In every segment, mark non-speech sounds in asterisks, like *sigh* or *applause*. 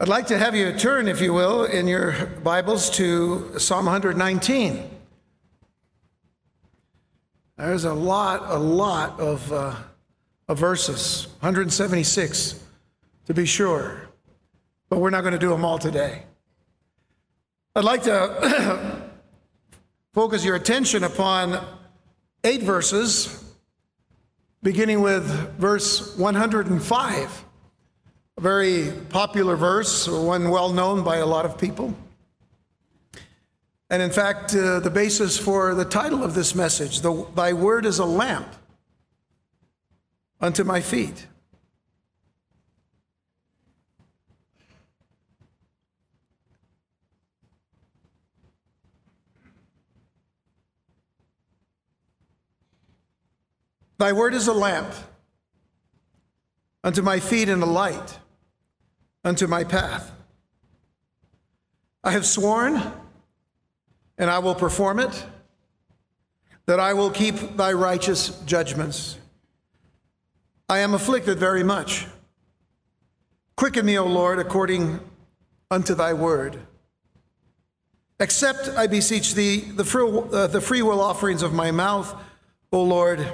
I'd like to have you turn, if you will, in your Bibles to Psalm 119. There's a lot, a lot of, uh, of verses, 176 to be sure, but we're not going to do them all today. I'd like to *coughs* focus your attention upon eight verses, beginning with verse 105 a very popular verse, one well known by a lot of people. And in fact, uh, the basis for the title of this message, the, Thy Word is a lamp unto my feet. Thy word is a lamp unto my feet and a light unto my path. I have sworn, and I will perform it, that I will keep thy righteous judgments. I am afflicted very much. Quicken me, O Lord, according unto thy word. Accept, I beseech thee, the free, uh, the free will offerings of my mouth, O Lord,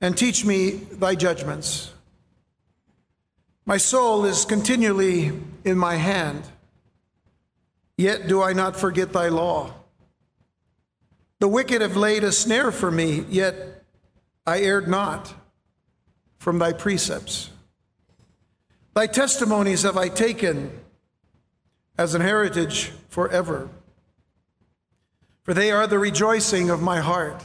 and teach me thy judgments. My soul is continually in my hand, yet do I not forget thy law. The wicked have laid a snare for me, yet I erred not from thy precepts. Thy testimonies have I taken as an heritage forever, for they are the rejoicing of my heart.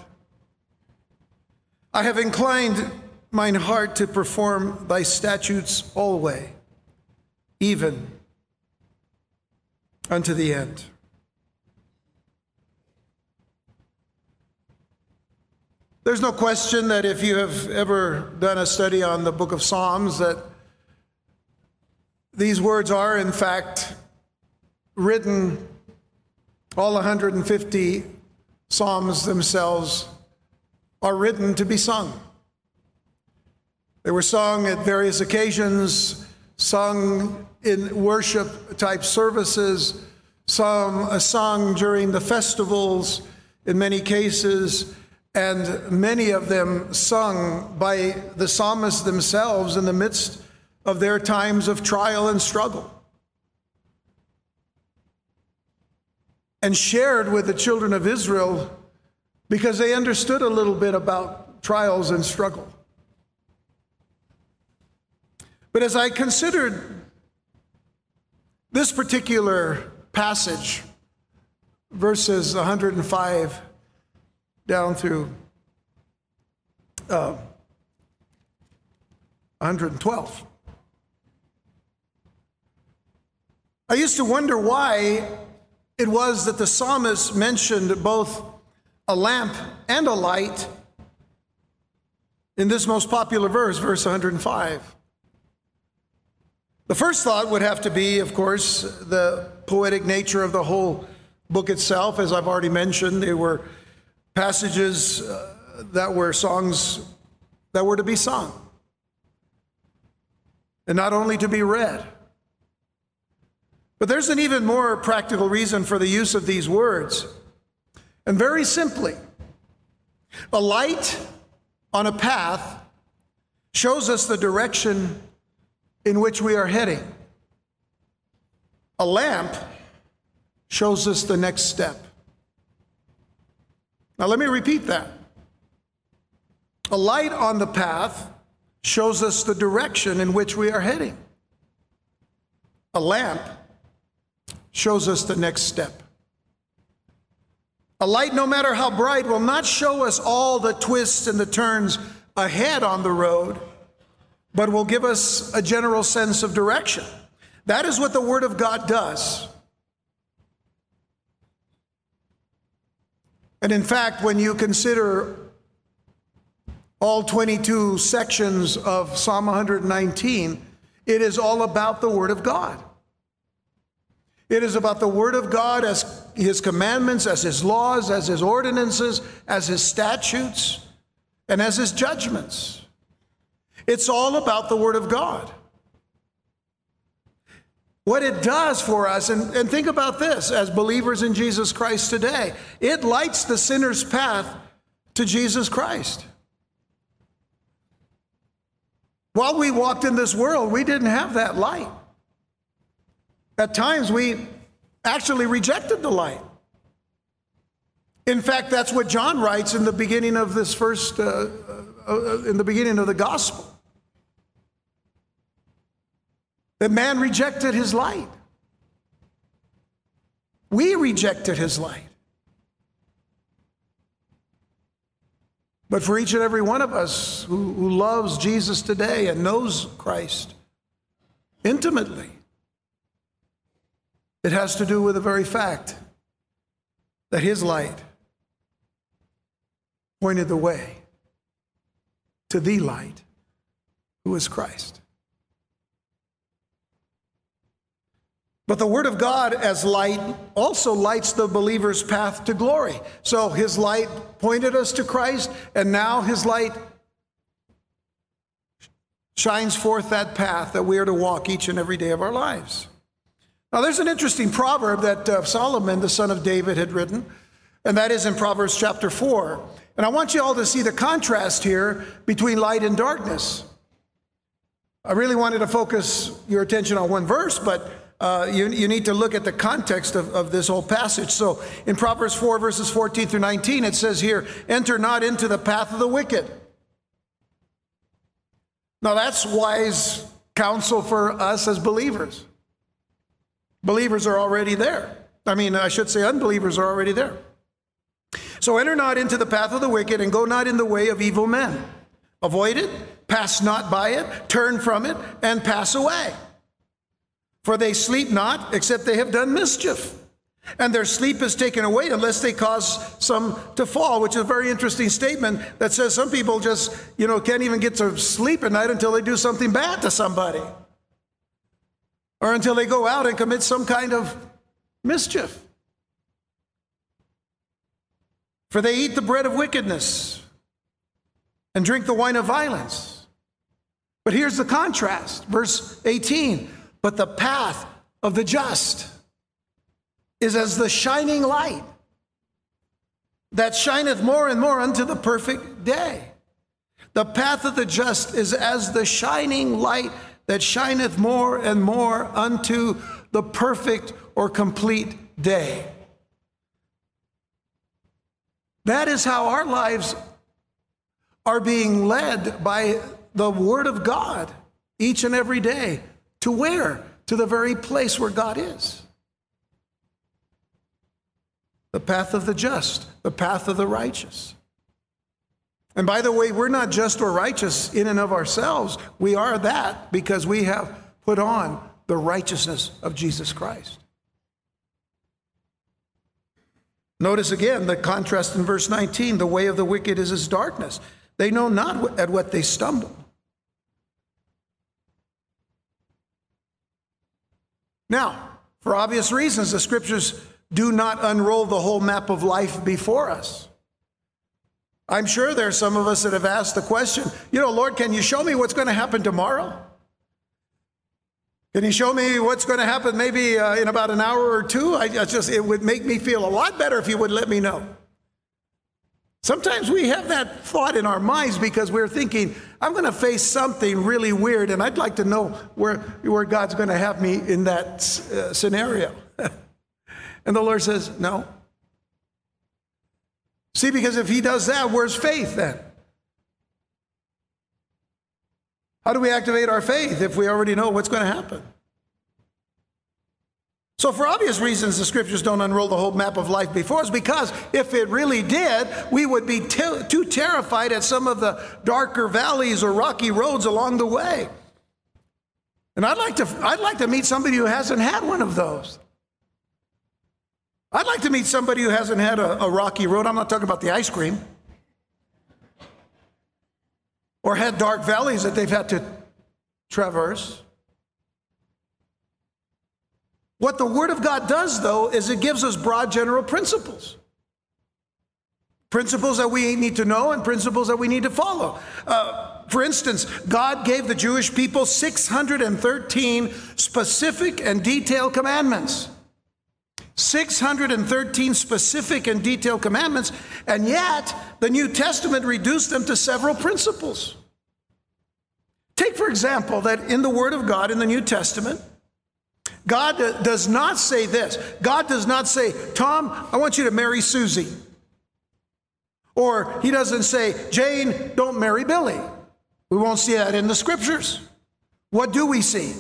I have inclined mine heart to perform thy statutes always, even unto the end. There's no question that if you have ever done a study on the book of Psalms, that these words are, in fact, written, all 150 Psalms themselves are written to be sung. They were sung at various occasions, sung in worship type services, some uh, sung during the festivals in many cases, and many of them sung by the psalmists themselves in the midst of their times of trial and struggle. And shared with the children of Israel because they understood a little bit about trials and struggle. But as I considered this particular passage, verses 105 down through uh, 112, I used to wonder why it was that the psalmist mentioned both a lamp and a light in this most popular verse, verse 105. The first thought would have to be, of course, the poetic nature of the whole book itself. As I've already mentioned, there were passages uh, that were songs that were to be sung, and not only to be read. But there's an even more practical reason for the use of these words. And very simply, a light on a path shows us the direction in which we are heading. A lamp shows us the next step. Now, let me repeat that. A light on the path shows us the direction in which we are heading. A lamp shows us the next step. A light, no matter how bright, will not show us all the twists and the turns ahead on the road but will give us a general sense of direction. That is what the Word of God does. And in fact, when you consider all 22 sections of Psalm 119, it is all about the Word of God. It is about the Word of God as His commandments, as His laws, as His ordinances, as His statutes, and as His judgments. It's all about the Word of God. what it does for us, and, and think about this as believers in Jesus Christ today, it lights the sinner's path to Jesus Christ. While we walked in this world, we didn't have that light. At times, we actually rejected the light. In fact, that's what John writes in the beginning of this first, uh, uh, uh, in the beginning of the gospel. That man rejected his light. We rejected his light. But for each and every one of us who, who loves Jesus today and knows Christ intimately, it has to do with the very fact that his light pointed the way to the light, who is Christ. But the Word of God as light also lights the believer's path to glory. So his light pointed us to Christ, and now his light shines forth that path that we are to walk each and every day of our lives. Now, there's an interesting proverb that uh, Solomon, the son of David, had written, and that is in Proverbs chapter 4. And I want you all to see the contrast here between light and darkness. I really wanted to focus your attention on one verse, but uh, you, you need to look at the context of, of this whole passage. So in Proverbs 4, verses 14 through 19, it says here, Enter not into the path of the wicked. Now that's wise counsel for us as believers. Believers are already there. I mean, I should say unbelievers are already there. So enter not into the path of the wicked and go not in the way of evil men. Avoid it, pass not by it, turn from it, and pass away. For they sleep not, except they have done mischief. And their sleep is taken away unless they cause some to fall, which is a very interesting statement that says some people just, you know, can't even get to sleep at night until they do something bad to somebody. Or until they go out and commit some kind of mischief. For they eat the bread of wickedness and drink the wine of violence. But here's the contrast, verse 18 but the path of the just is as the shining light that shineth more and more unto the perfect day. The path of the just is as the shining light that shineth more and more unto the perfect or complete day. That is how our lives are being led by the Word of God each and every day. To where? To the very place where God is. The path of the just, the path of the righteous. And by the way, we're not just or righteous in and of ourselves. We are that because we have put on the righteousness of Jesus Christ. Notice again the contrast in verse 19 the way of the wicked is as darkness. They know not at what they stumble. Now, for obvious reasons, the scriptures do not unroll the whole map of life before us. I'm sure there are some of us that have asked the question, you know, Lord, can you show me what's going to happen tomorrow? Can you show me what's going to happen maybe uh, in about an hour or two? I, I just it would make me feel a lot better if you would let me know. Sometimes we have that thought in our minds because we're thinking, I'm going to face something really weird, and I'd like to know where, where God's going to have me in that uh, scenario. *laughs* and the Lord says, No. See, because if He does that, where's faith then? How do we activate our faith if we already know what's going to happen? So, for obvious reasons, the scriptures don't unroll the whole map of life before us because if it really did, we would be too terrified at some of the darker valleys or rocky roads along the way. And I'd like to, I'd like to meet somebody who hasn't had one of those. I'd like to meet somebody who hasn't had a, a rocky road. I'm not talking about the ice cream. Or had dark valleys that they've had to traverse. What the Word of God does, though, is it gives us broad general principles. Principles that we need to know and principles that we need to follow. Uh, for instance, God gave the Jewish people 613 specific and detailed commandments. 613 specific and detailed commandments, and yet the New Testament reduced them to several principles. Take, for example, that in the Word of God in the New Testament, God does not say this. God does not say, Tom, I want you to marry Susie. Or he doesn't say, Jane, don't marry Billy. We won't see that in the scriptures. What do we see?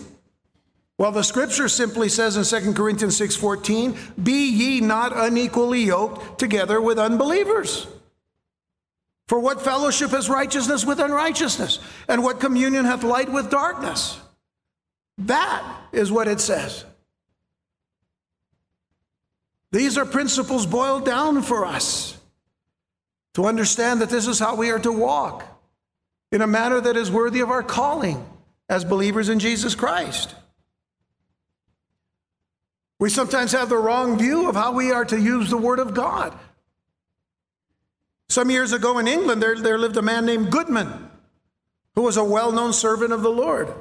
Well, the scripture simply says in 2 Corinthians 6:14, "Be ye not unequally yoked together with unbelievers." For what fellowship has righteousness with unrighteousness? And what communion hath light with darkness? That is what it says. These are principles boiled down for us to understand that this is how we are to walk in a manner that is worthy of our calling as believers in Jesus Christ. We sometimes have the wrong view of how we are to use the Word of God. Some years ago in England, there, there lived a man named Goodman, who was a well known servant of the Lord.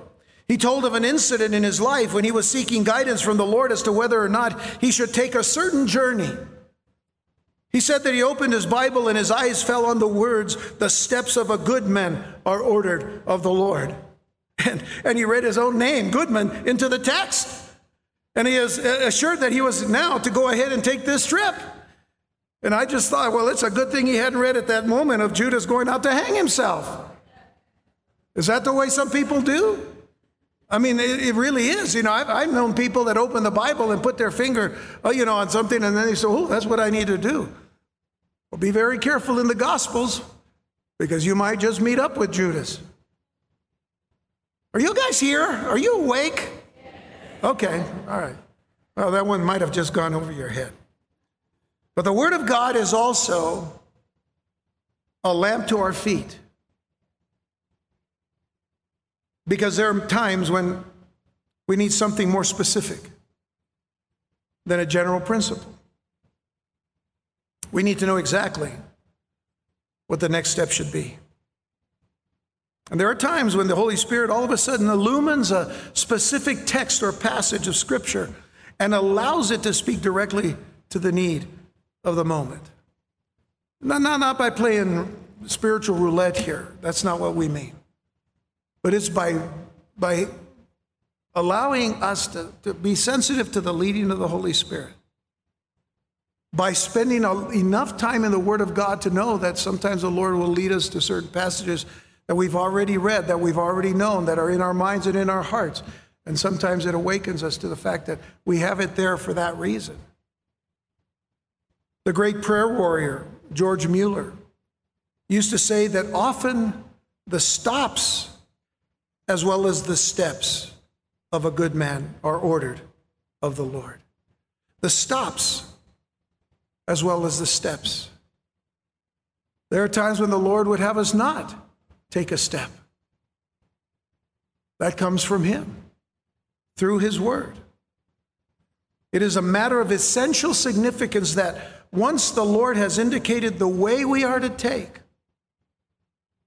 He told of an incident in his life when he was seeking guidance from the Lord as to whether or not he should take a certain journey. He said that he opened his Bible and his eyes fell on the words, The steps of a good man are ordered of the Lord. *laughs* And, and he read his own name, Goodman, into the text. And he is uh, assured that he was now to go ahead and take this trip. And I just thought, well, it's a good thing he hadn't read at that moment of Judas going out to hang himself. Is that the way some people do? I mean, it, it really is. You know, I've, I've, known people that open the Bible and put their finger, oh, you know, on something, and then they say, oh, that's what I need to do. Well, be very careful in the Gospels because you might just meet up with Judas. Are you guys here? Are you awake? Okay, all right. Well, that one might have just gone over your head. But the Word of God is also a lamp to our feet. Because there are times when we need something more specific than a general principle. We need to know exactly what the next step should be. And there are times when the Holy Spirit all of a sudden illumines a specific text or passage of Scripture and allows it to speak directly to the need of the moment. Not, not, not by playing spiritual roulette here. That's not what we mean. But it's by, by allowing us to, to be sensitive to the leading of the Holy Spirit. By spending enough time in the Word of God to know that sometimes the Lord will lead us to certain passages that we've already read, that we've already known, that are in our minds and in our hearts. And sometimes it awakens us to the fact that we have it there for that reason. The great prayer warrior, George Mueller, used to say that often the stops as well as the steps of a good man are ordered of the Lord. The stops as well as the steps. There are times when the Lord would have us not take a step. That comes from Him through His Word. It is a matter of essential significance that once the Lord has indicated the way we are to take,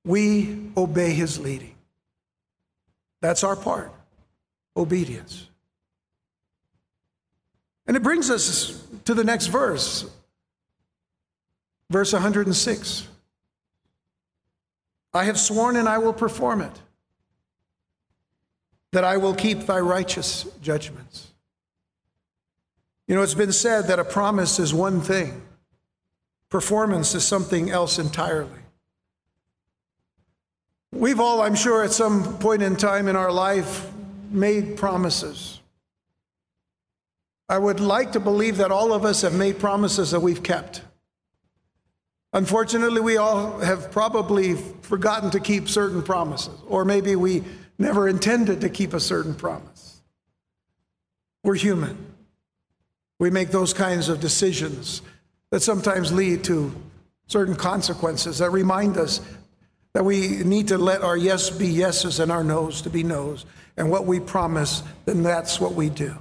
we obey His leading. That's our part obedience. And it brings us to the next verse, verse 106. I have sworn and I will perform it, that I will keep thy righteous judgments. You know, it's been said that a promise is one thing, performance is something else entirely. We've all, I'm sure, at some point in time in our life, made promises. I would like to believe that all of us have made promises that we've kept. Unfortunately, we all have probably forgotten to keep certain promises, or maybe we never intended to keep a certain promise. We're human. We make those kinds of decisions that sometimes lead to certain consequences that remind us that we need to let our yes be yeses and our noes to be noes. And what we promise, then that's what we do.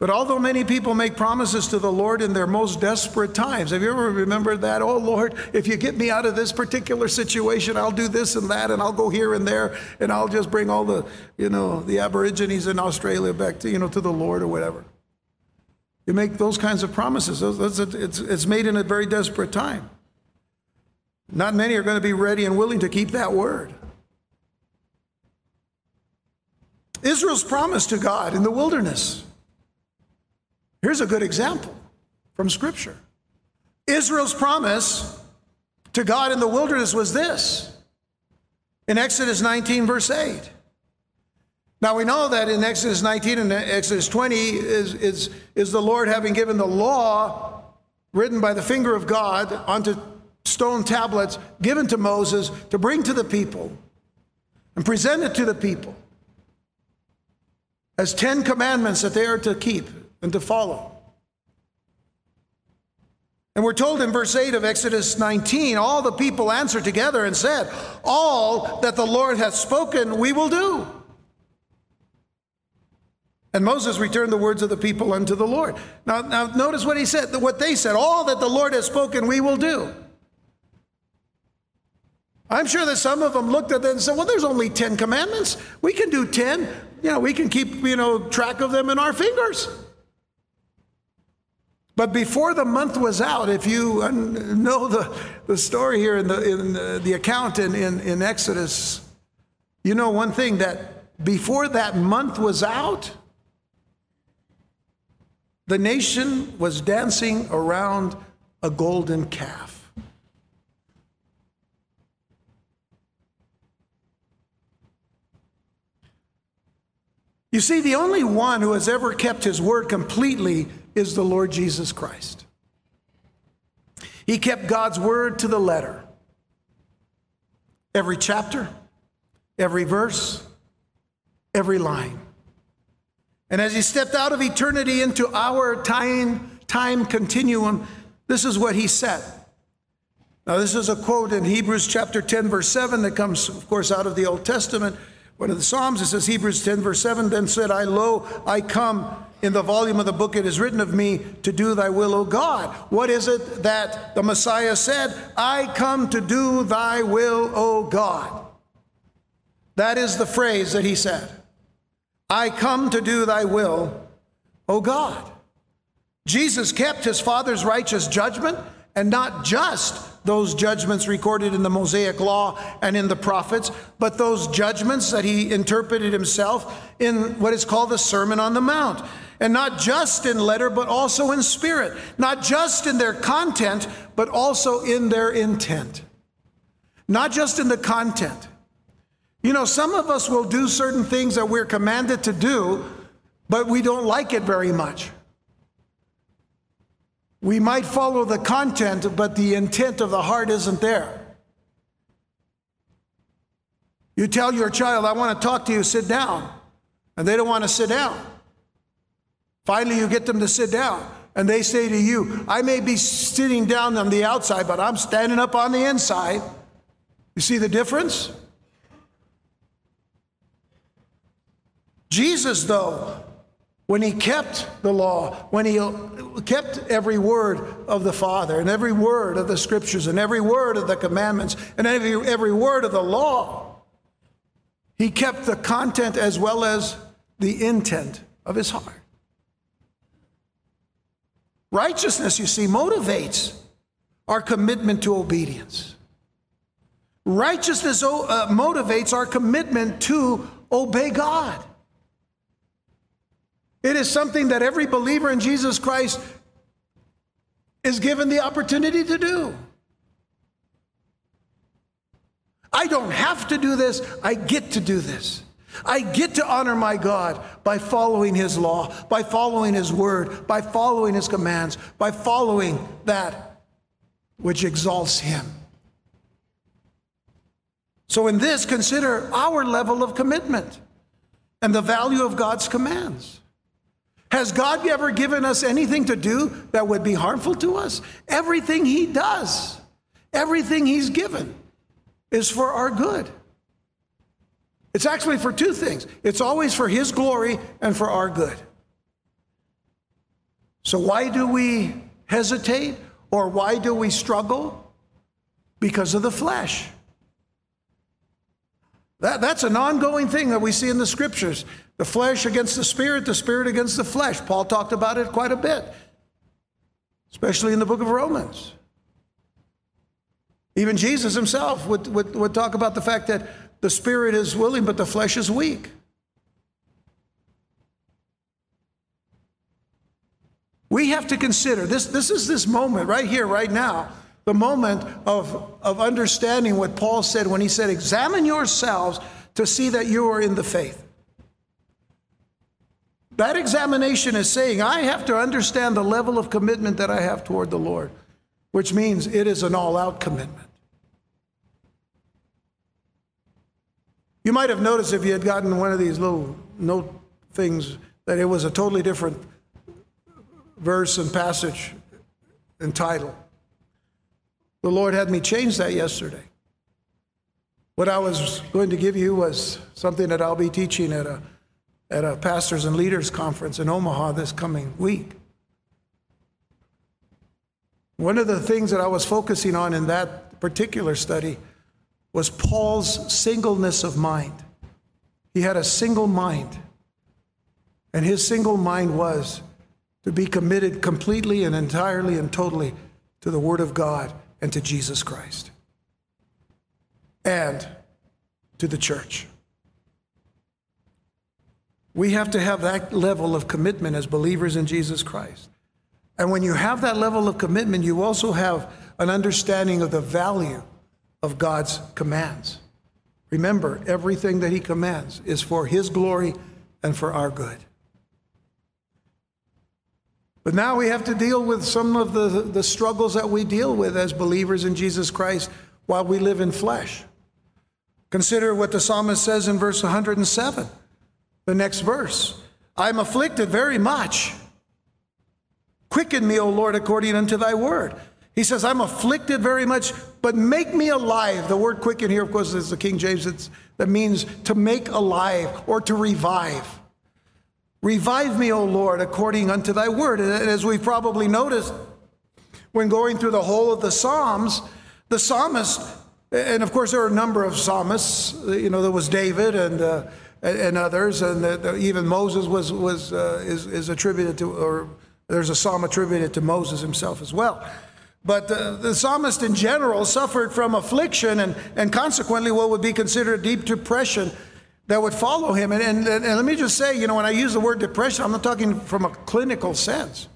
But although many people make promises to the Lord in their most desperate times, have you ever remembered that? Oh Lord, if you get me out of this particular situation, I'll do this and that, and I'll go here and there, and I'll just bring all the, you know, the Aborigines in Australia back to, you know, to the Lord or whatever. You make those kinds of promises. It's, it's made in a very desperate time. Not many are going to be ready and willing to keep that word. Israel's promise to God in the wilderness. Here's a good example from Scripture Israel's promise to God in the wilderness was this in Exodus 19, verse 8. Now we know that in Exodus 19 and Exodus 20 is, is, is the Lord having given the law written by the finger of God onto stone tablets given to Moses to bring to the people and present it to the people as 10 commandments that they are to keep and to follow. And we're told in verse 8 of Exodus 19 all the people answered together and said, All that the Lord hath spoken, we will do. And Moses returned the words of the people unto the Lord. Now, now notice what he said, what they said, All that the Lord has spoken, we will do. I'm sure that some of them looked at that and said, well, there's only 10 commandments. We can do 10. You know, we can keep, you know, track of them in our fingers. But before the month was out, if you uh, know the, the story here in the, in the, the account in, in, in Exodus, you know one thing that before that month was out, the nation was dancing around a golden calf. You see, the only one who has ever kept his word completely is the Lord Jesus Christ. He kept God's word to the letter. Every chapter, every verse, every line. And as he stepped out of eternity into our time, time continuum, this is what he said. Now, this is a quote in Hebrews chapter 10, verse 7, that comes, of course, out of the Old Testament. One of the Psalms, it says, Hebrews 10, verse 7, then said I, Lo, I come. In the volume of the book it is written of me to do thy will, O God. What is it that the Messiah said? I come to do thy will, O God. That is the phrase that he said. I come to do thy will, O God. Jesus kept his Father's righteous judgment and not just those judgments recorded in the Mosaic Law and in the prophets, but those judgments that he interpreted himself in what is called the Sermon on the Mount. And not just in letter, but also in spirit. Not just in their content, but also in their intent. Not just in the content. You know, some of us will do certain things that we're commanded to do, but we don't like it very much. We might follow the content, but the intent of the heart isn't there. You tell your child, I want to talk to you, sit down. And they don't want to sit down. Finally, you get them to sit down. And they say to you, I may be sitting down on the outside, but I'm standing up on the inside. You see the difference? Jesus, though, when he kept the law, when he kept every word of the Father and every word of the scriptures and every word of the commandments and every, every word of the law, he kept the content as well as the intent of his heart. Righteousness, you see, motivates our commitment to obedience. Righteousness uh, motivates our commitment to obey God. It is something that every believer in Jesus Christ is given the opportunity to do. I don't have to do this, I get to do this. I get to honor my God by following His law, by following His word, by following His commands, by following that which exalts Him. So, in this, consider our level of commitment and the value of God's commands. Has God ever given us anything to do that would be harmful to us? Everything He does, everything He's given is for our good. It's actually for two things it's always for His glory and for our good. So, why do we hesitate or why do we struggle? Because of the flesh. That, that's an ongoing thing that we see in the scriptures. The flesh against the spirit, the spirit against the flesh. Paul talked about it quite a bit, especially in the book of Romans. Even Jesus himself would, would, would talk about the fact that the spirit is willing, but the flesh is weak. We have to consider this, this is this moment right here, right now, the moment of, of understanding what Paul said when he said, Examine yourselves to see that you are in the faith. That examination is saying, I have to understand the level of commitment that I have toward the Lord, which means it is an all out commitment. You might have noticed if you had gotten one of these little note things that it was a totally different verse and passage and title. The Lord had me change that yesterday. What I was going to give you was something that I'll be teaching at a, at a pastors and leaders conference in Omaha this coming week. One of the things that I was focusing on in that particular study was Paul's singleness of mind. He had a single mind, and his single mind was to be committed completely and entirely and totally to the Word of God and to Jesus Christ and to the church. We have to have that level of commitment as believers in Jesus Christ. And when you have that level of commitment, you also have an understanding of the value of God's commands. Remember, everything that He commands is for His glory and for our good. But now we have to deal with some of the, the struggles that we deal with as believers in Jesus Christ while we live in flesh. Consider what the psalmist says in verse 107, the next verse. I'm afflicted very much. Quicken me, O Lord, according unto thy word. He says, I'm afflicted very much, but make me alive. The word quicken here, of course, is the King James that means to make alive or to revive. Revive me, O Lord, according unto thy word. And as we've probably noticed when going through the whole of the Psalms, the psalmist, and of course there are a number of psalmists, you know, there was David and, uh, and others, and the, the, even Moses was, was, uh, is, is attributed to, or there's a psalm attributed to Moses himself as well. But the, the, psalmist in general suffered from affliction and, and consequently what would be considered deep depression that would follow him. And, and, and, let me just say, you know, when I use the word depression, I'm not talking from a clinical sense.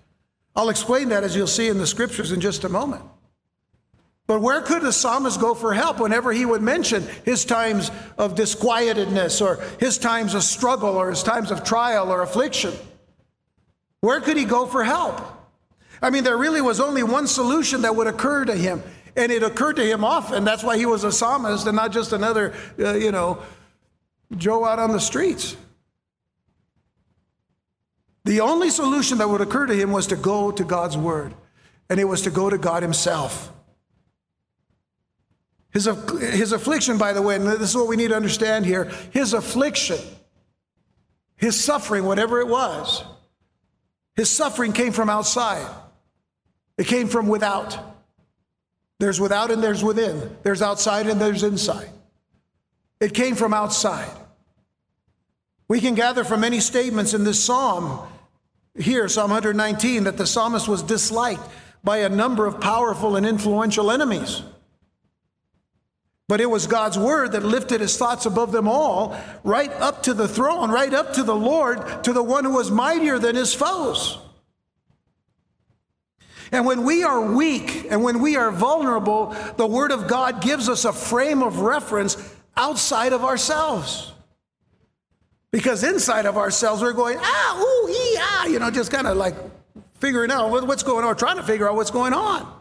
I'll explain that as you'll see in the scriptures in just a moment. But where could the psalmist go for help whenever he would mention his times of disquietedness or his times of struggle or his times of trial or affliction? Where could he go for help? I mean, there really was only one solution that would occur to him, and it occurred to him often. That's why he was a psalmist and not just another, uh, you know, Joe out on the streets. The only solution that would occur to him was to go to God's word, and it was to go to God himself. His, his affliction, by the way, and this is what we need to understand here his affliction, his suffering, whatever it was, his suffering came from outside, it came from without. There's without and there's within, there's outside and there's inside. It came from outside. We can gather from many statements in this psalm, here, Psalm 119, that the psalmist was disliked by a number of powerful and influential enemies. But it was God's word that lifted his thoughts above them all, right up to the throne, right up to the Lord, to the one who was mightier than his foes. And when we are weak and when we are vulnerable, the word of God gives us a frame of reference outside of ourselves. Because inside of ourselves, we're going, ah, ooh, ee, ah, you know, just kind of like figuring out what's going on, trying to figure out what's going on.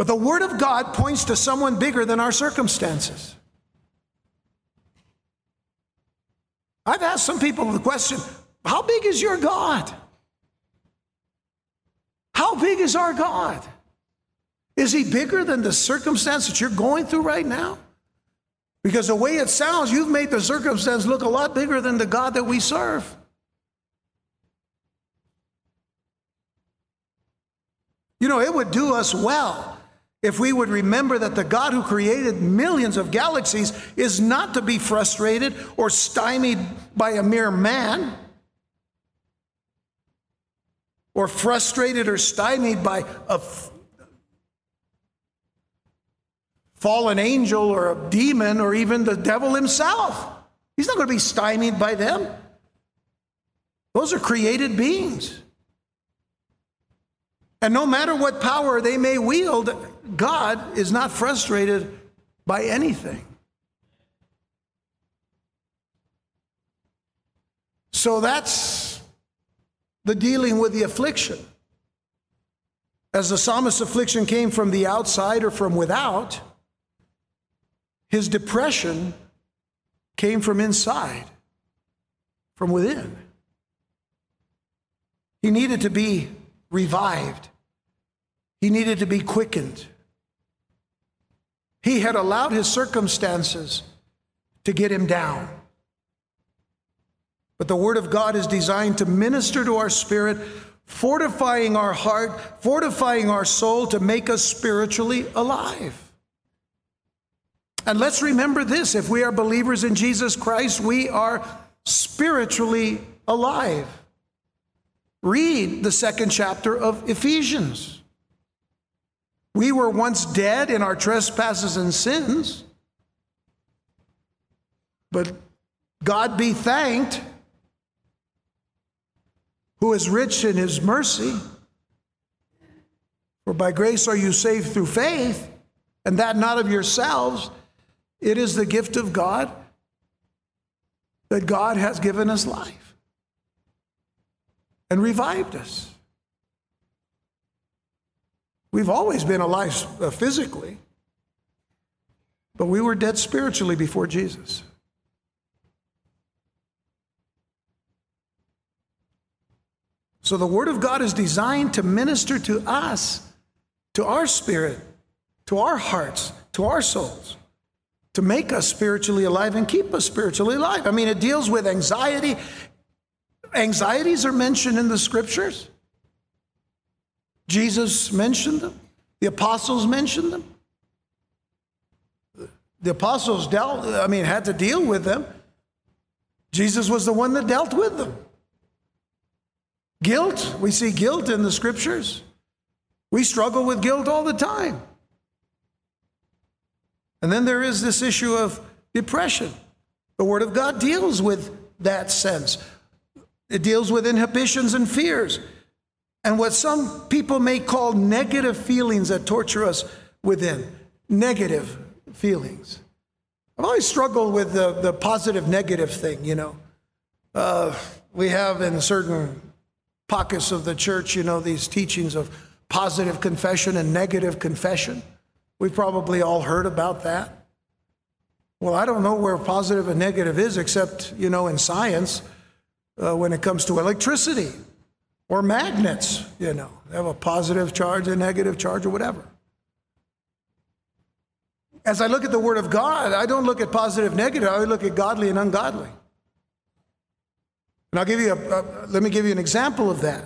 But the Word of God points to someone bigger than our circumstances. I've asked some people the question how big is your God? How big is our God? Is he bigger than the circumstance that you're going through right now? Because the way it sounds, you've made the circumstance look a lot bigger than the God that we serve. You know, it would do us well if we would remember that the God who created millions of galaxies is not to be frustrated or stymied by a mere man, or frustrated or stymied by a f- fallen angel or a demon or even the devil himself. He's not going to be stymied by them. Those are created beings. And no matter what power they may wield, God is not frustrated by anything. So that's the dealing with the affliction. As the psalmist's affliction came from the outside or from without, his depression came from inside, from within. He needed to be revived. He needed to be quickened. He had allowed his circumstances to get him down. But the Word of God is designed to minister to our spirit, fortifying our heart, fortifying our soul to make us spiritually alive. And let's remember this if we are believers in Jesus Christ, we are spiritually alive. Read the second chapter of Ephesians. We were once dead in our trespasses and sins, but God be thanked, who is rich in his mercy. For by grace are you saved through faith, and that not of yourselves. It is the gift of God that God has given us life and revived us. We've always been alive uh, physically, but we were dead spiritually before Jesus. So the Word of God is designed to minister to us, to our spirit, to our hearts, to our souls, to make us spiritually alive and keep us spiritually alive. I mean, it deals with anxiety, Anxieties are mentioned in the scriptures. Jesus mentioned them, the apostles mentioned them. The apostles dealt, I mean, had to deal with them. Jesus was the one that dealt with them. Guilt, we see guilt in the scriptures. We struggle with guilt all the time. And then there is this issue of depression. The Word of God deals with that sense. It deals with inhibitions and fears and what some people may call negative feelings that torture us within. Negative feelings. I've always struggled with the, the positive negative thing, you know. Uh, we have in certain pockets of the church, you know, these teachings of positive confession and negative confession. We've probably all heard about that. Well, I don't know where positive and negative is, except, you know, in science uh, when it comes to electricity or magnets, you know, they have a positive charge, a negative charge, or whatever. As I look at the Word of God, I don't look at positive, negative, I look at godly and ungodly. And I'll give you a, a let me give you an example of that.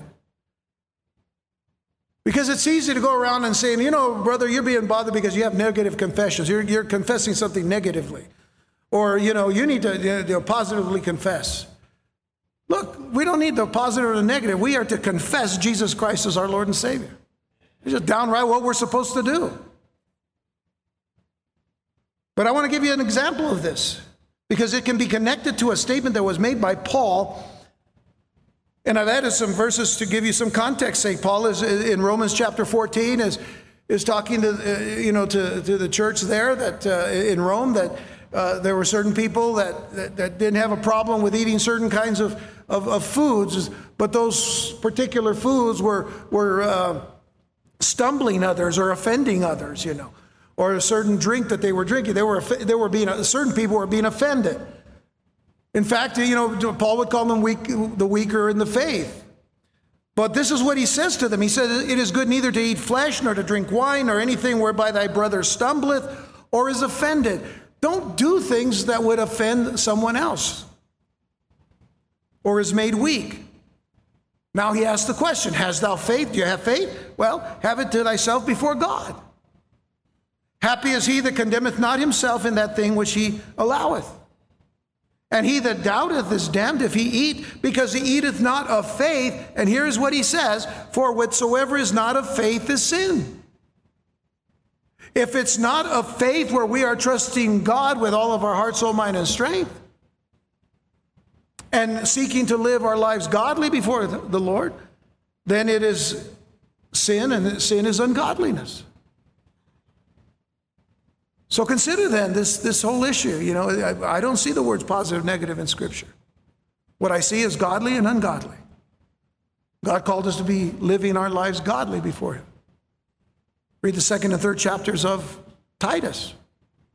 Because it's easy to go around and saying, you know, brother, you're being bothered because you have negative confessions. You're, you're confessing something negatively. Or, you know, you need to you know, positively confess. Look, we don't need the positive or the negative. We are to confess Jesus Christ as our Lord and Savior. It's just downright what we're supposed to do. But I want to give you an example of this because it can be connected to a statement that was made by Paul. And I've added some verses to give you some context. Say Paul is in Romans chapter 14 is, is talking to, uh, you know, to, to the church there that uh, in Rome that uh, there were certain people that, that, that, didn't have a problem with eating certain kinds of, of, of foods, but those particular foods were, were uh, stumbling others or offending others, you know, or a certain drink that they were drinking. They were, they were being, certain people were being offended. In fact, you know, Paul would call them weak, the weaker in the faith. But this is what he says to them. He says, It is good neither to eat flesh, nor to drink wine, nor anything whereby thy brother stumbleth or is offended. Don't do things that would offend someone else or is made weak. Now he asks the question Has thou faith? Do you have faith? Well, have it to thyself before God. Happy is he that condemneth not himself in that thing which he alloweth. And he that doubteth is damned if he eat, because he eateth not of faith. And here's what he says For whatsoever is not of faith is sin. If it's not of faith where we are trusting God with all of our heart, soul, mind, and strength, and seeking to live our lives godly before the Lord, then it is sin, and sin is ungodliness. So consider then this, this whole issue. You know, I, I don't see the words positive, negative in Scripture. What I see is godly and ungodly. God called us to be living our lives godly before Him. Read the second and third chapters of Titus,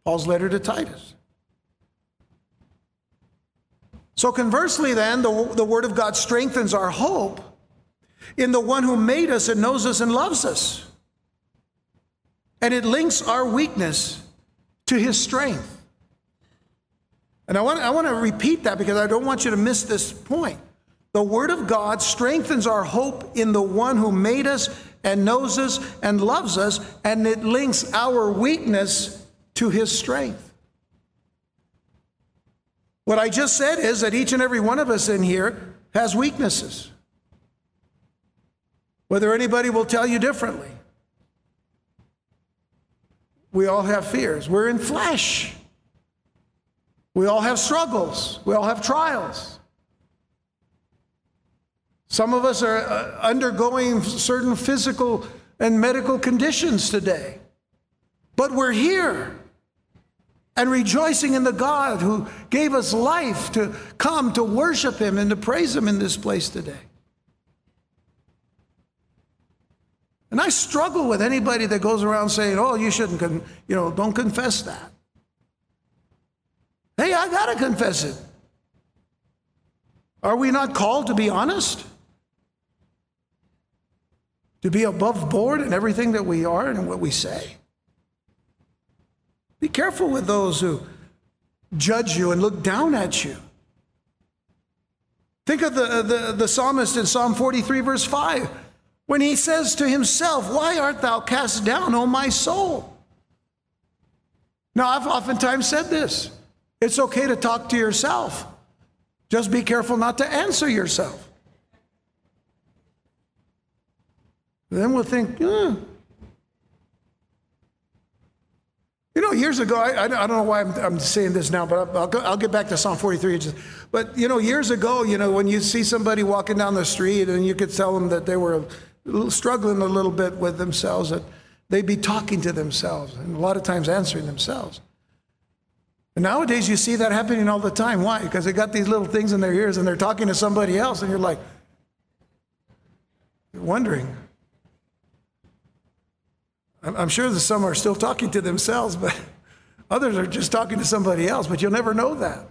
Paul's letter to Titus. So, conversely, then, the, the Word of God strengthens our hope in the one who made us and knows us and loves us. And it links our weakness to his strength. And I want, I want to repeat that because I don't want you to miss this point. The Word of God strengthens our hope in the one who made us and knows us and loves us, and it links our weakness to his strength. What I just said is that each and every one of us in here has weaknesses. Whether anybody will tell you differently. We all have fears. We're in flesh. We all have struggles. We all have trials. Some of us are uh, undergoing certain physical and medical conditions today. But we're here and rejoicing in the God who gave us life to come to worship Him and to praise Him in this place today. And I struggle with anybody that goes around saying, oh, you shouldn't, con- you know, don't confess that. Hey, I got to confess it. Are we not called to be honest? To be above board in everything that we are and what we say? Be careful with those who judge you and look down at you. Think of the, the, the psalmist in Psalm 43, verse 5 when he says to himself, Why art thou cast down, O my soul? Now, I've oftentimes said this it's okay to talk to yourself, just be careful not to answer yourself. Then we'll think, eh. You know, years ago, I, I, don't know why I'm, I'm, saying this now, but I'll, go, I'll, get back to Psalm 43. But, you know, years ago, you know, when you see somebody walking down the street and you could tell them that they were struggling a little bit with themselves, that they'd be talking to themselves and a lot of times answering themselves. And nowadays, you see that happening all the time. Why? Because they got these little things in their ears and they're talking to somebody else, and you're like, you're wondering. I'm sure that some are still talking to themselves, but *laughs* others are just talking to somebody else, but you'll never know that.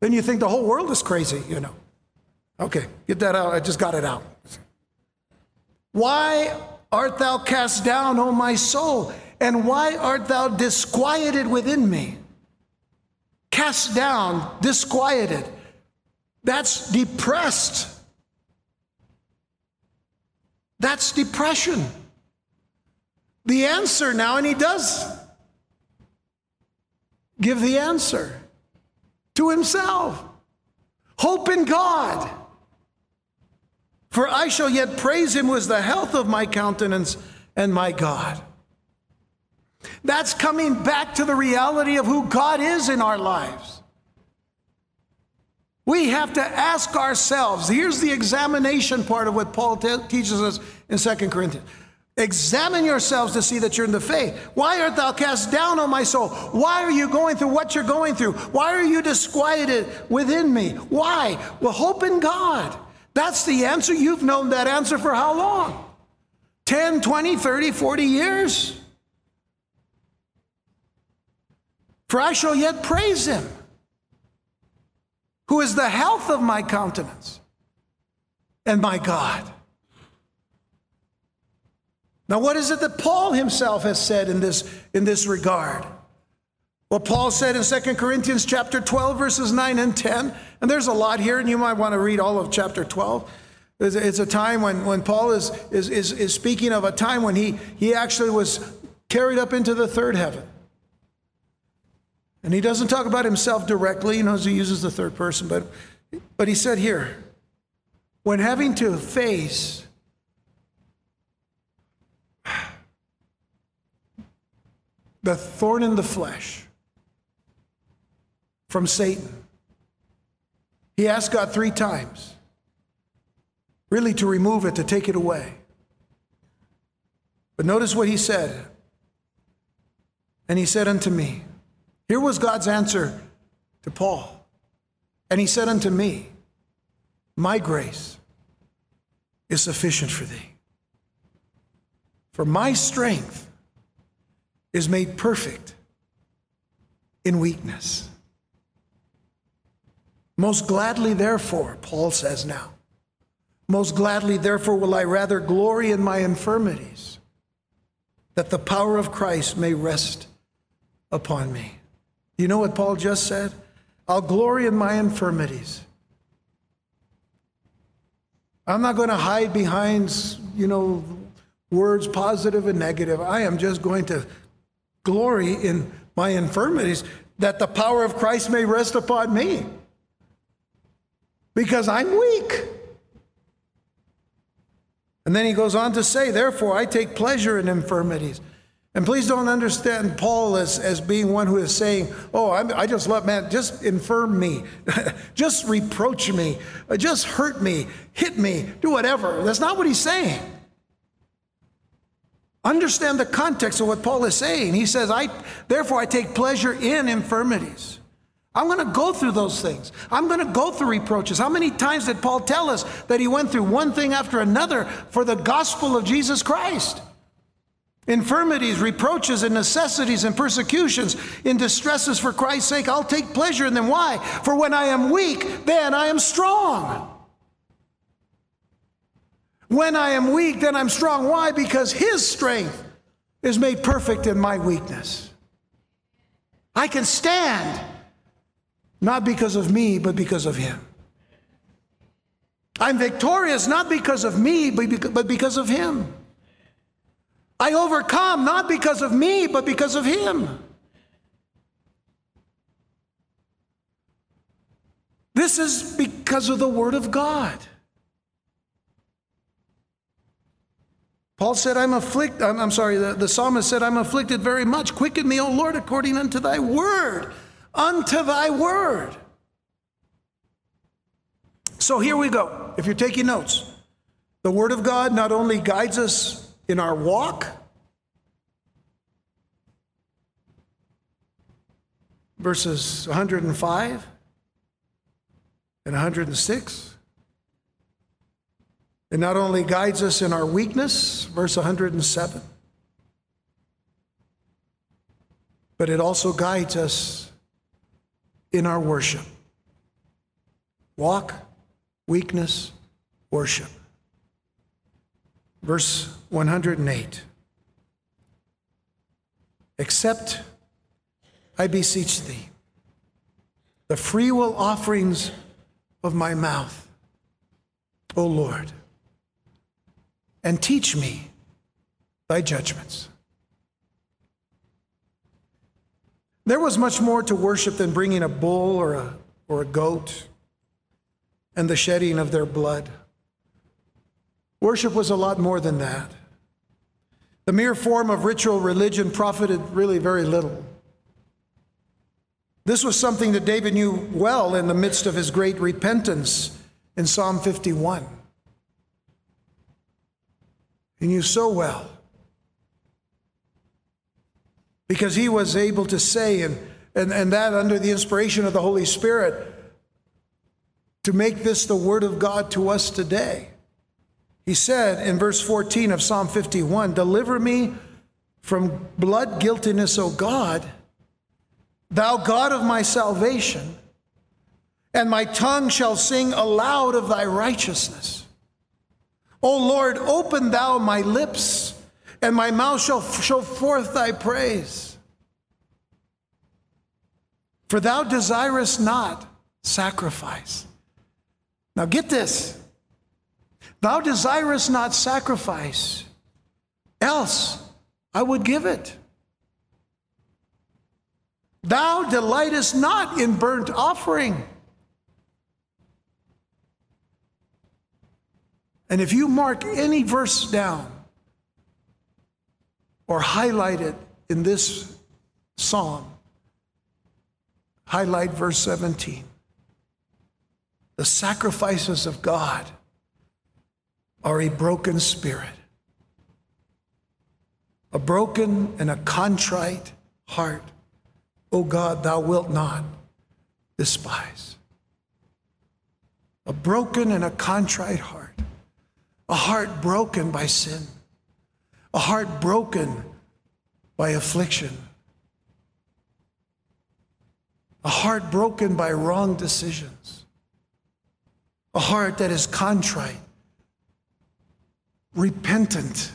Then you think the whole world is crazy, you know. Okay, get that out. I just got it out. Why art thou cast down, O my soul? And why art thou disquieted within me? Cast down, disquieted. That's depressed. That's depression. The answer now, and he does give the answer to himself. Hope in God. For I shall yet praise him was the health of my countenance and my God. That's coming back to the reality of who God is in our lives. We have to ask ourselves here's the examination part of what Paul teaches us in 2 Corinthians. Examine yourselves to see that you're in the faith. Why art thou cast down, O my soul? Why are you going through what you're going through? Why are you disquieted within me? Why? Well, hope in God. That's the answer. You've known that answer for how long? 10, 20, 30, 40 years? For I shall yet praise him, who is the health of my countenance and my God. Now, what is it that Paul himself has said in this, in this regard? Well, Paul said in 2 Corinthians chapter 12, verses 9 and 10, and there's a lot here, and you might want to read all of chapter 12. It's a, time when, when Paul is, is, is, is speaking of a time when he, he actually was carried up into the third heaven. And he doesn't talk about himself directly, he knows he uses the third person, but, but he said here, when having to face the thorn in the flesh from Satan, he asked God three times, really to remove it, to take it away. But notice what he said. And he said unto me, here was God's answer to Paul. And he said unto me, My grace is sufficient for thee. For my strength is made perfect in weakness. Most gladly, therefore, Paul says now, most gladly, therefore, will I rather glory in my infirmities, that the power of Christ may rest upon me. You know what Paul just said? I'll glory in my infirmities. I'm not going to hide behind, you know, words positive and negative. I am just going to glory in my infirmities that the power of Christ may rest upon me. Because I'm weak. And then he goes on to say, Therefore, I take pleasure in infirmities and please don't understand Paul as, as being one who is saying, Oh, I'm, i just love, man, just infirm me, *laughs* just reproach me, just hurt me, hit me, do whatever. That's not what he's saying. Understand the context of what Paul is saying. He says, I, Therefore, I take pleasure in infirmities. I'm going to go through those things. I'm going to go through reproaches. How many times did Paul tell us that he went through one thing after another for the gospel of Jesus Christ? infirmities, reproaches, and necessities and persecutions, in distresses for Christ's sake, I'll take pleasure in them. Why? For when I am weak, then I am strong. When I am weak, then I'm strong. Why? Because His strength is made perfect in my weakness. I can stand, not because of me, but because of Him. I'm victorious not because of me, but because of Him. I overcome not because of me, but because of Him. This is because of the Word of God. Paul said, I'm afflicted, I'm, I'm, sorry, the, the psalmist said, I'm afflicted very much. Quicken me, O Lord, according unto thy word. Unto thy word. So here we go. If you're taking notes, the Word of God not only guides us in our walk, verses 105 and 106. It not only guides us in our weakness, verse 107, but it also guides us in our worship. Walk, weakness, worship. Verse 108. Accept, I beseech thee, the freewill offerings of my mouth, O Lord, and teach me thy judgments. There was much more to worship than bringing a bull or a, or a goat and the shedding of their blood. Worship was a lot more than that. The mere form of ritual religion profited really very little. This was something that David knew well in the midst of his great repentance in Psalm 51. He knew so well. Because he was able to say, and, and, and that under the inspiration of the Holy Spirit, to make this the Word of God to us today. He said in verse 14 of Psalm 51 Deliver me from blood guiltiness, O God, thou God of my salvation, and my tongue shall sing aloud of thy righteousness. O Lord, open thou my lips, and my mouth shall show forth thy praise. For thou desirest not sacrifice. Now get this. Thou desirest not sacrifice, else I would give it. Thou delightest not in burnt offering. And if you mark any verse down or highlight it in this psalm, highlight verse 17. The sacrifices of God are a broken spirit, a broken and a contrite heart. O God, thou wilt not despise. A broken and a contrite heart, a heart broken by sin, a heart broken by affliction, a heart broken by wrong decisions, a heart that is contrite, repentant,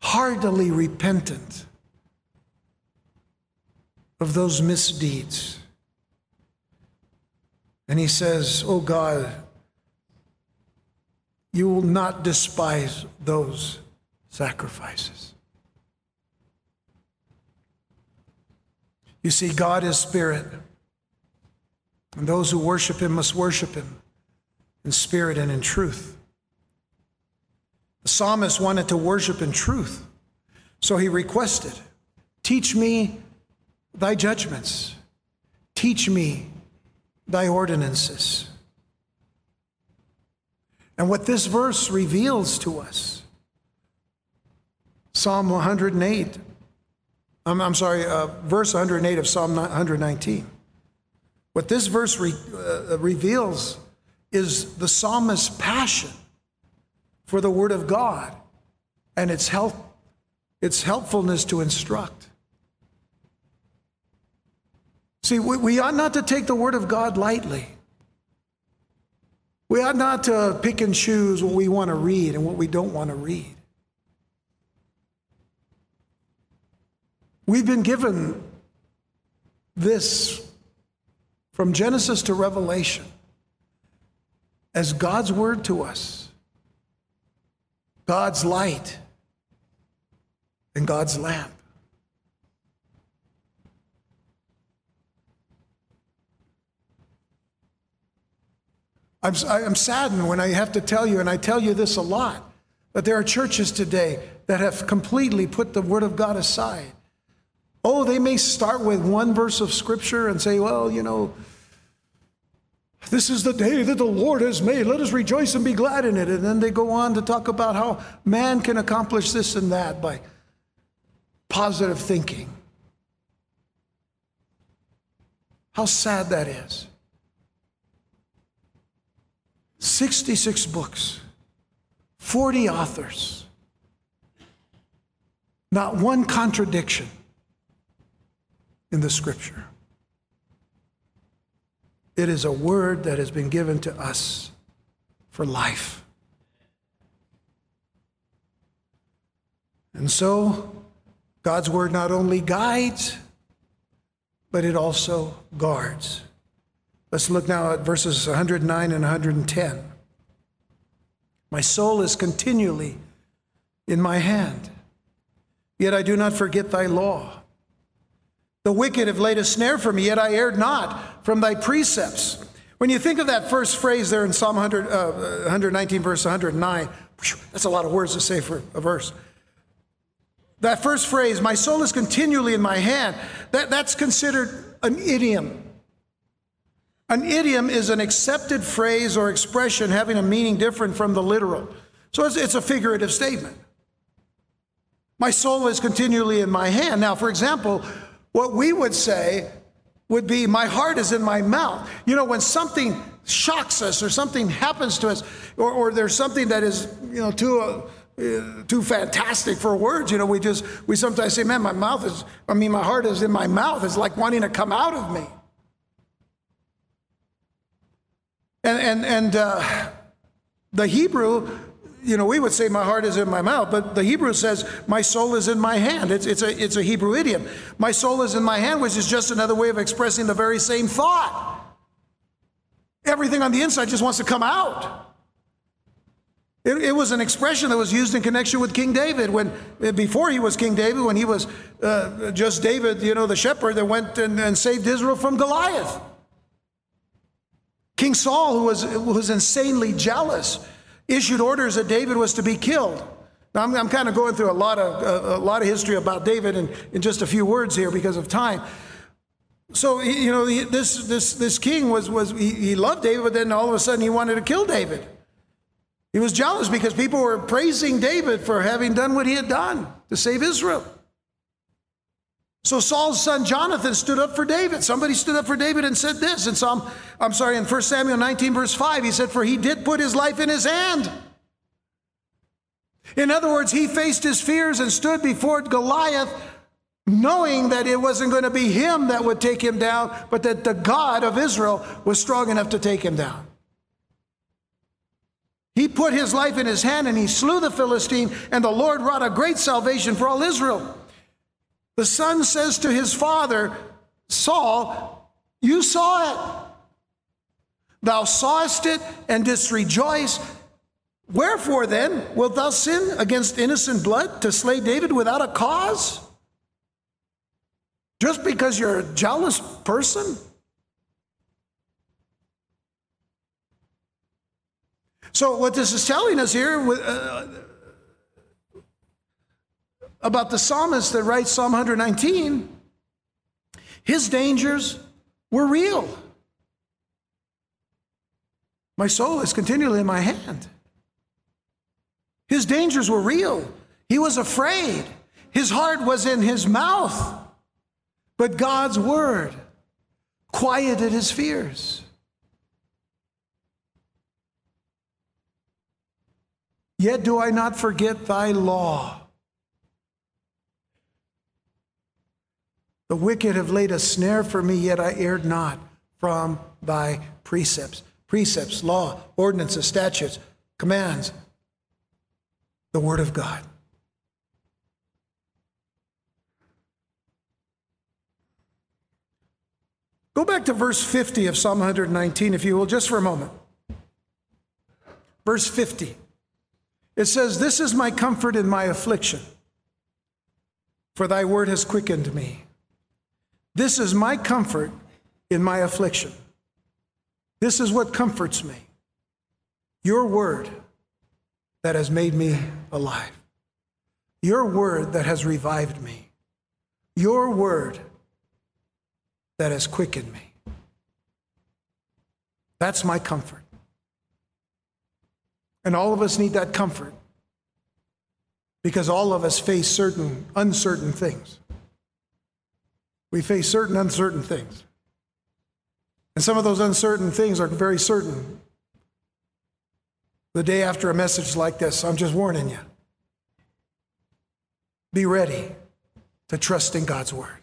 heartily repentant of those misdeeds. And he says, Oh God, you will not despise those sacrifices. You see, God is spirit, and those who worship him must worship him in spirit and in truth. The psalmist wanted to worship in truth, so he requested, Teach me thy judgments, teach me thy ordinances. And what this verse reveals to us, Psalm 108, I'm, I'm sorry, uh, verse 108 of Psalm 119. What this verse re, uh, reveals is the psalmist's passion for the Word of God and its help, its helpfulness to instruct. See, we, we ought not to take the Word of God lightly. We ought not to pick and choose what we want to read and what we don't want to read. We've been given this from Genesis to Revelation as God's word to us, God's light, and God's lamp. I'm, I'm saddened when I have to tell you, and I tell you this a lot, but there are churches today that have completely put the Word of God aside. Oh, they may start with one verse of Scripture and say, well, you know, this is the day that the Lord has made. Let us rejoice and be glad in it. And then they go on to talk about how man can accomplish this and that by positive thinking. How sad that is. 66 books, 40 authors, not one contradiction in the scripture. It is a word that has been given to us for life. And so, God's word not only guides, but it also guards. Let's look now at verses 109 and 110. My soul is continually in my hand, yet I do not forget thy law. The wicked have laid a snare for me, yet I erred not from thy precepts. When you think of that first phrase there in Psalm 100, uh, 119, verse 109, that's a lot of words to say for a verse. That first phrase, my soul is continually in my hand, that, that's considered an idiom. An idiom is an accepted phrase or expression having a meaning different from the literal. So it's, it's a figurative statement. My soul is continually in my hand. Now, for example, what we would say would be, My heart is in my mouth. You know, when something shocks us or something happens to us, or, or there's something that is, you know, too. Uh, too fantastic for words. You know, we just, we sometimes say, man, my mouth is, I mean, my heart is in my mouth. It's like wanting to come out of me. And, and, and uh, the Hebrew you know, we would say my heart is in my mouth, but the Hebrew says my soul is in my hand. It's, it's, a, it's a Hebrew idiom. My soul is in my hand, which is just another way of expressing the very same thought. everything on the inside just wants to come out. It, it, was an expression that was used in connection with King David when, before he was King David, when he was uh, just David, you know, the shepherd that went and, and saved Israel from Goliath. King Saul, who was, was insanely jealous, issued orders that David was to be killed. Now, I'm, I'm kind of going through a lot of, uh, a lot of history about David in, in just a few words here because of time. So, you know, this, this, this king was, was he, he loved David, but then all of a sudden he wanted to kill David. He was jealous because people were praising David for having done what he had done to save Israel. So Saul's son Jonathan stood up for David. Somebody stood up for David and said this in Psalm, I'm sorry, in 1 Samuel 19, verse 5, he said, For he did put his life in his hand. In other words, he faced his fears and stood before Goliath, knowing that it wasn't going to be him that would take him down, but that the God of Israel was strong enough to take him down. He put his life in his hand and he slew the Philistine, and the Lord wrought a great salvation for all Israel. The son says to his father, Saul, You saw it. Thou sawest it and didst rejoice. Wherefore then wilt thou sin against innocent blood to slay David without a cause? Just because you're a jealous person? So, what this is telling us here uh, about the psalmist that writes Psalm 119, his dangers were real. My soul is continually in my hand. His dangers were real. He was afraid. His heart was in his mouth. But God's word quieted his fears. Yet do I not forget thy law. The wicked have laid a snare for me, yet I erred not from thy precepts. Precepts, law, ordinances, statutes, commands, the word of God. Go back to verse 50 of Psalm 119, if you will, just for a moment. Verse 50. It says, This is my comfort in my affliction, for thy word has quickened me. This is my comfort in my affliction. This is what comforts me. Your word that has made me alive. Your word that has revived me. Your word that has quickened me. That's my comfort. And all of us need that comfort because all of us face certain uncertain things. We face certain uncertain things. And some of those uncertain things are very certain. The day after a message like this, I'm just warning you. Be ready to trust in God's word.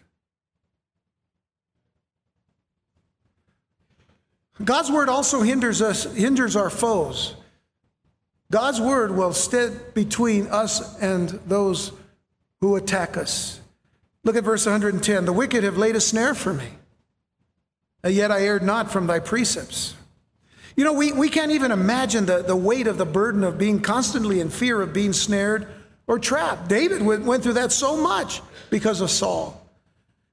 God's word also hinders us, hinders our foes. God's word will stand between us and those who attack us. Look at verse 110. The wicked have laid a snare for me, and yet I erred not from thy precepts. You know, we, we can't even imagine the, the weight of the burden of being constantly in fear of being snared or trapped. David went, went through that so much because of Saul.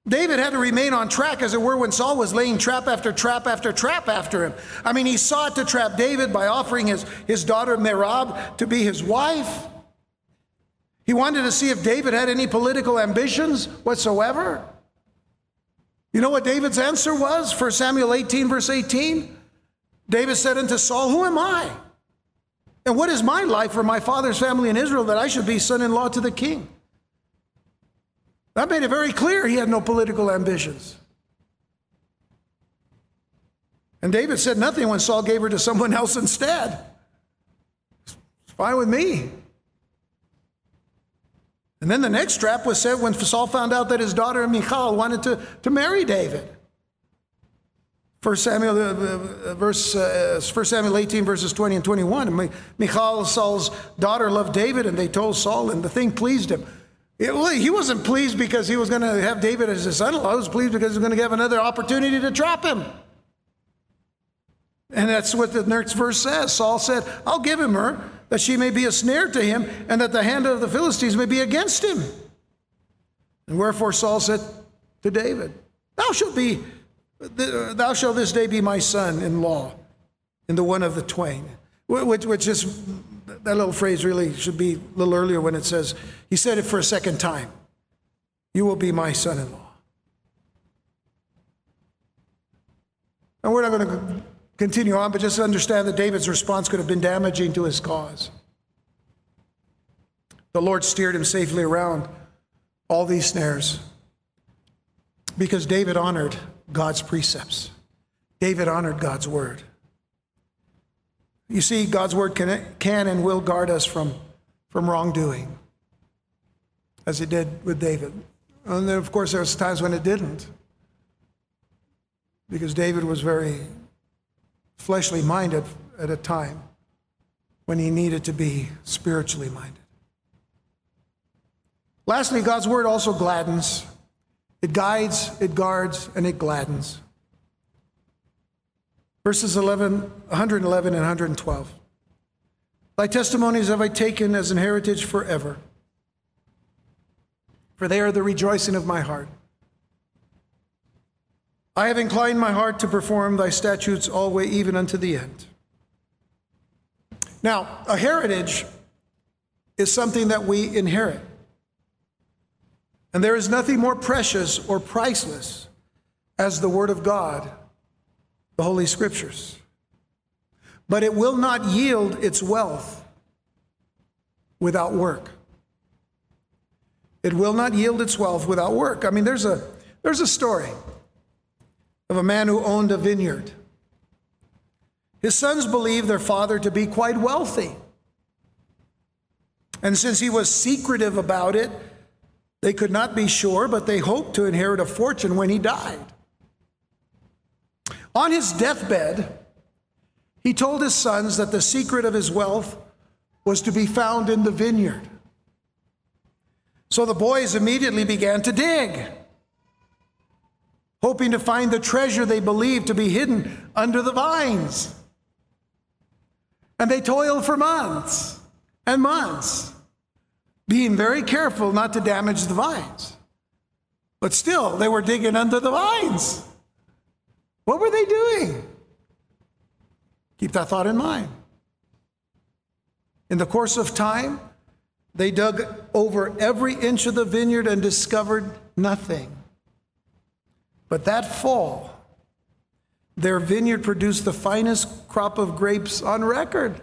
David had to remain on track, as it were, when Saul was laying trap after trap after trap after him. I mean, he sought to trap David by offering his, his daughter Merab to be his wife. He wanted to see if David had any political ambitions whatsoever. You know what David's answer was for Samuel 18, verse 18? David said unto Saul, Who am I? And what is my life for my father's family in Israel that I should be son in law to the king? That made it very clear he had no political ambitions. And David said nothing when Saul gave her to someone else instead. It's fine with me. And then the next trap was set when Saul found out that his daughter Michal wanted to, to marry David. 1 Samuel, uh, uh verse, uh, 1 Samuel 18, verses 20 and 21. Michal, Saul's daughter, loved David, and they told Saul, and the thing pleased him. It, well, he wasn't pleased because he was going to have David as his son in law. He was pleased because he was going to have another opportunity to trap him. And that's what the next verse says. Saul said, I'll give him her, that she may be a snare to him, and that the hand of the Philistines may be against him. And wherefore Saul said to David, Thou shalt be, thou shalt this day be my son in law, in the one of the twain. Which, which is, that little phrase really should be a little earlier when it says, he said it for a second time. You will be my son in law. And we're not going to continue on, but just understand that David's response could have been damaging to his cause. The Lord steered him safely around all these snares because David honored God's precepts. David honored God's word. You see, God's word can, can and will guard us from, from wrongdoing, as it did with David. And then, of course, there was times when it didn't, because David was very fleshly minded at a time when he needed to be spiritually minded. Lastly, God's word also gladdens. It guides, it guards, and it gladdens. Verses 11, 111 and 112. Thy testimonies have I taken as an heritage forever, for they are the rejoicing of my heart. I have inclined my heart to perform thy statutes always, even unto the end. Now, a heritage is something that we inherit. And there is nothing more precious or priceless as the Word of God, the Holy Scriptures. But it will not yield its wealth without work. It will not yield its wealth without work. I mean, there's a, there's a story of a man who owned a vineyard. His sons believed their father to be quite wealthy. And since he was secretive about it, they could not be sure, but they hoped to inherit a fortune when he died. On his deathbed, he told his sons that the secret of his wealth was to be found in the vineyard. So the boys immediately began to dig, hoping to find the treasure they believed to be hidden under the vines. And they toiled for months and months being very careful not to damage the vines. But still, they were digging under the vines. What were they doing? Keep that thought in mind. In the course of time, they dug over every inch of the vineyard and discovered nothing. But that fall, their vineyard produced the finest crop of grapes on record.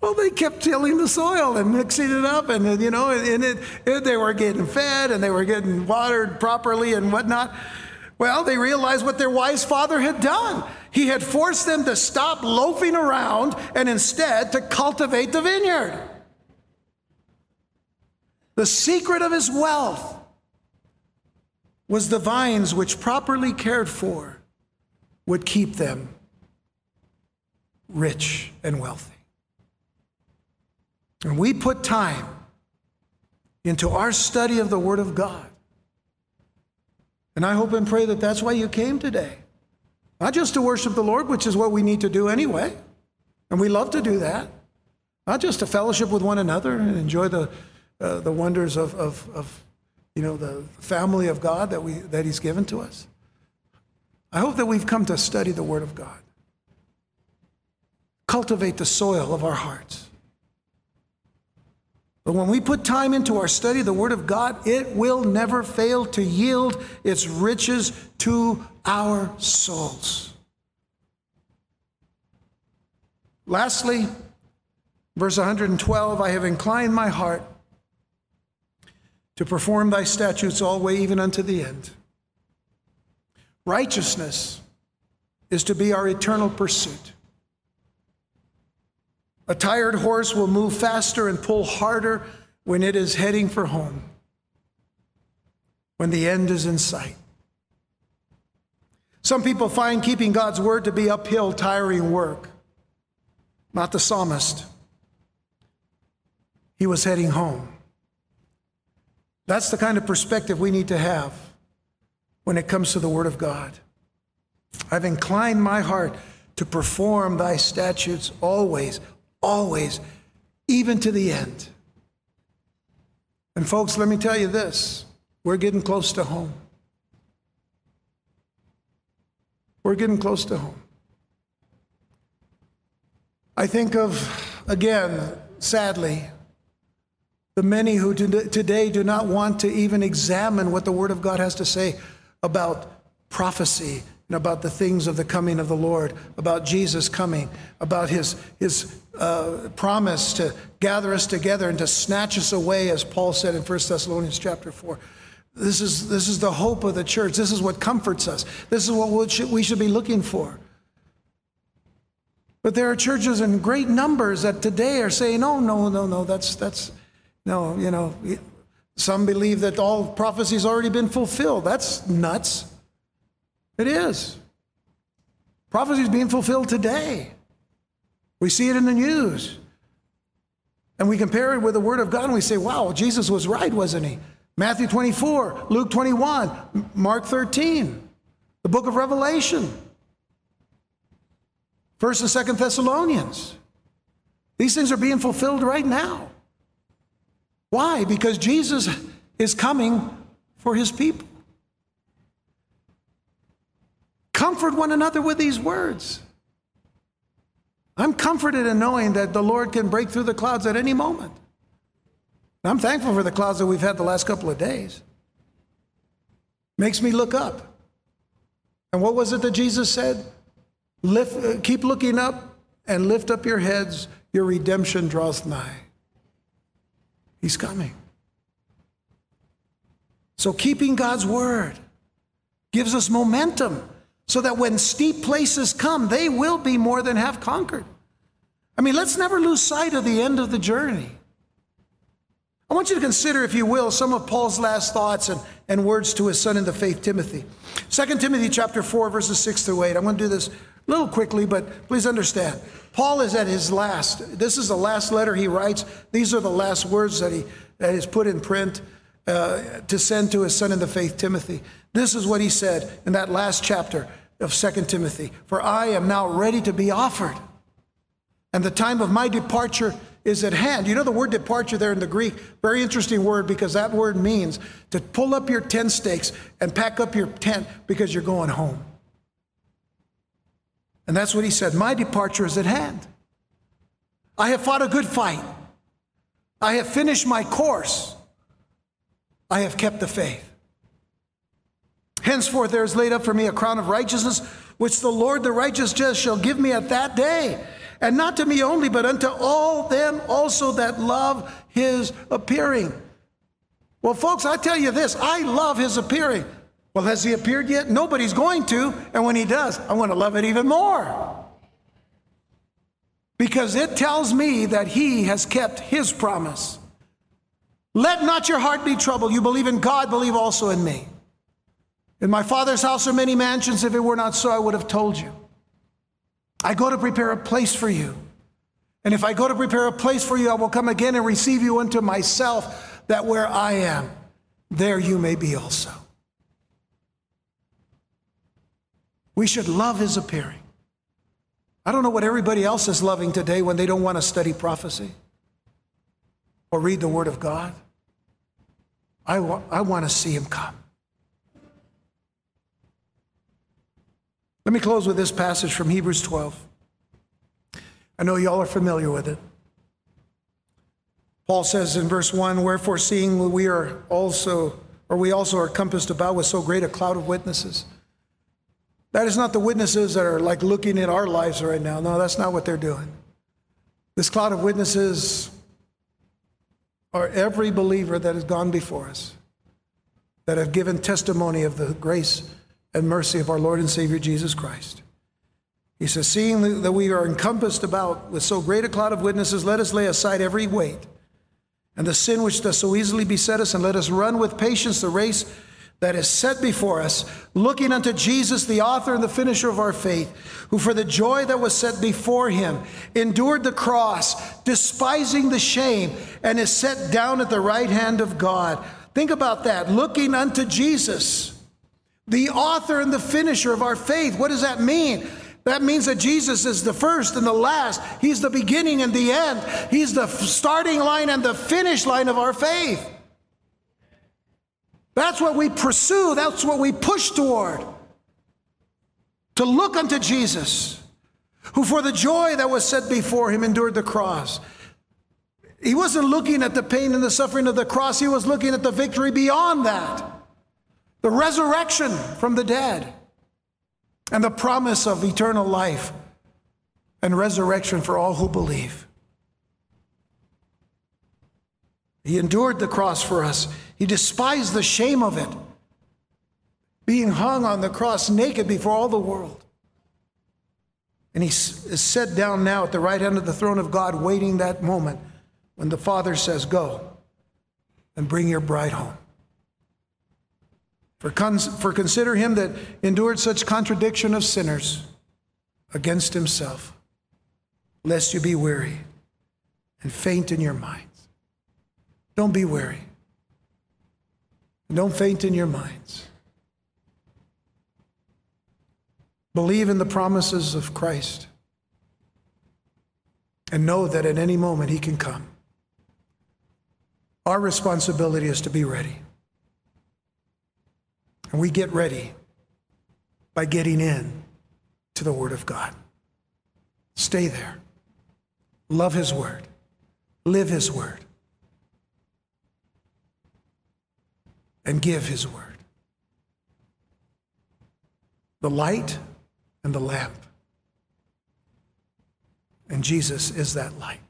Well, they kept tilling the soil and mixing it up, and you know, and it, they were getting fed and they were getting watered properly and whatnot. Well, they realized what their wise father had done. He had forced them to stop loafing around and instead to cultivate the vineyard. The secret of his wealth was the vines which, properly cared for, would keep them rich and wealthy. And we put time into our study of the Word of God. And I hope and pray that that's why you came today. Not just to worship the Lord, which is what we need to do anyway. And we love to do that. Not just to fellowship with one another and enjoy the, uh, the wonders of, of, of, you know, the family of God that, we, that He's given to us. I hope that we've come to study the Word of God. Cultivate the soil of our hearts. But when we put time into our study the Word of God, it will never fail to yield its riches to our souls. Lastly, verse 112 I have inclined my heart to perform thy statutes always, even unto the end. Righteousness is to be our eternal pursuit. A tired horse will move faster and pull harder when it is heading for home, when the end is in sight. Some people find keeping God's word to be uphill, tiring work. Not the psalmist. He was heading home. That's the kind of perspective we need to have when it comes to the Word of God. I've inclined my heart to perform thy statutes always, always, even to the end. And folks, let me tell you this we're getting close to home. We're getting close to home. I think of, again, sadly, the many who today do not want to even examine what the Word of God has to say about prophecy and about the things of the coming of the Lord, about Jesus coming, about his, his uh, promise to gather us together and to snatch us away, as Paul said in 1 Thessalonians chapter 4. This is, this is the hope of the church. This is what comforts us. This is what we should, we should be looking for. But there are churches in great numbers that today are saying, oh, no, no, no, that's, that's, no, you know, some believe that all prophecy's already been fulfilled. That's nuts. It is. Prophecy is being fulfilled today. We see it in the news. And we compare it with the Word of God and we say, wow, Jesus was right, wasn't he? Matthew 24, Luke 21, Mark 13, the book of Revelation, 1st and 2nd Thessalonians. These things are being fulfilled right now. Why? Because Jesus is coming for his people. Comfort one another with these words. I'm comforted in knowing that the Lord can break through the clouds at any moment. I'm thankful for the clouds that we've had the last couple of days. Makes me look up. And what was it that Jesus said? Lift, keep looking up and lift up your heads. Your redemption draws nigh. He's coming. So, keeping God's word gives us momentum so that when steep places come, they will be more than half conquered. I mean, let's never lose sight of the end of the journey. I want you to consider, if you will, some of Paul's last thoughts and, and words to his son in the faith, Timothy. 2 Timothy chapter 4, verses 6 through 8. I'm going to do this a little quickly, but please understand. Paul is at his last. This is the last letter he writes. These are the last words that he that is put in print uh, to send to his son in the faith, Timothy. This is what he said in that last chapter of Second Timothy For I am now ready to be offered, and the time of my departure is at hand. You know the word departure there in the Greek, very interesting word because that word means to pull up your tent stakes and pack up your tent because you're going home. And that's what he said My departure is at hand. I have fought a good fight, I have finished my course, I have kept the faith. Henceforth, there is laid up for me a crown of righteousness, which the Lord, the righteous judge, shall give me at that day. And not to me only, but unto all them also that love his appearing. Well, folks, I tell you this I love his appearing. Well, has he appeared yet? Nobody's going to. And when he does, I want to love it even more. Because it tells me that he has kept his promise. Let not your heart be troubled. You believe in God, believe also in me. In my Father's house are many mansions. If it were not so, I would have told you. I go to prepare a place for you. And if I go to prepare a place for you, I will come again and receive you unto myself, that where I am, there you may be also. We should love his appearing. I don't know what everybody else is loving today when they don't want to study prophecy or read the Word of God. I, wa- I want to see him come. Let me close with this passage from Hebrews 12. I know y'all are familiar with it. Paul says in verse 1 Wherefore, seeing we are also, or we also are compassed about with so great a cloud of witnesses. That is not the witnesses that are like looking at our lives right now. No, that's not what they're doing. This cloud of witnesses are every believer that has gone before us, that have given testimony of the grace and mercy of our Lord and Savior Jesus Christ. He says, Seeing that we are encompassed about with so great a cloud of witnesses, let us lay aside every weight and the sin which does so easily beset us, and let us run with patience the race that is set before us, looking unto Jesus, the author and the finisher of our faith, who for the joy that was set before him endured the cross, despising the shame, and is set down at the right hand of God. Think about that, looking unto Jesus the author and the finisher of our faith. What does that mean? That means that Jesus is the first and the last. He's the beginning and the end. He's the starting line and the finish line of our faith. That's what we pursue, that's what we push toward. To look unto Jesus, who for the joy that was set before him endured the cross. He wasn't looking at the pain and the suffering of the cross, he was looking at the victory beyond that the resurrection from the dead, and the promise of eternal life and resurrection for all who believe. He endured the cross for us. He despised the shame of it, being hung on the cross naked before all the world. And he is set down now at the right hand of the throne of God, waiting that moment when the Father says, Go and bring your bride home. For, cons- for consider him that endured such contradiction of sinners against himself, lest you be weary and faint in your minds. Don't be weary. Don't faint in your minds. Believe in the promises of Christ and know that at any moment he can come. Our responsibility is to be ready. And we get ready by getting in to the Word of God. Stay there. Love His Word. Live His Word. And give His Word. The light and the lamp. And Jesus is that light.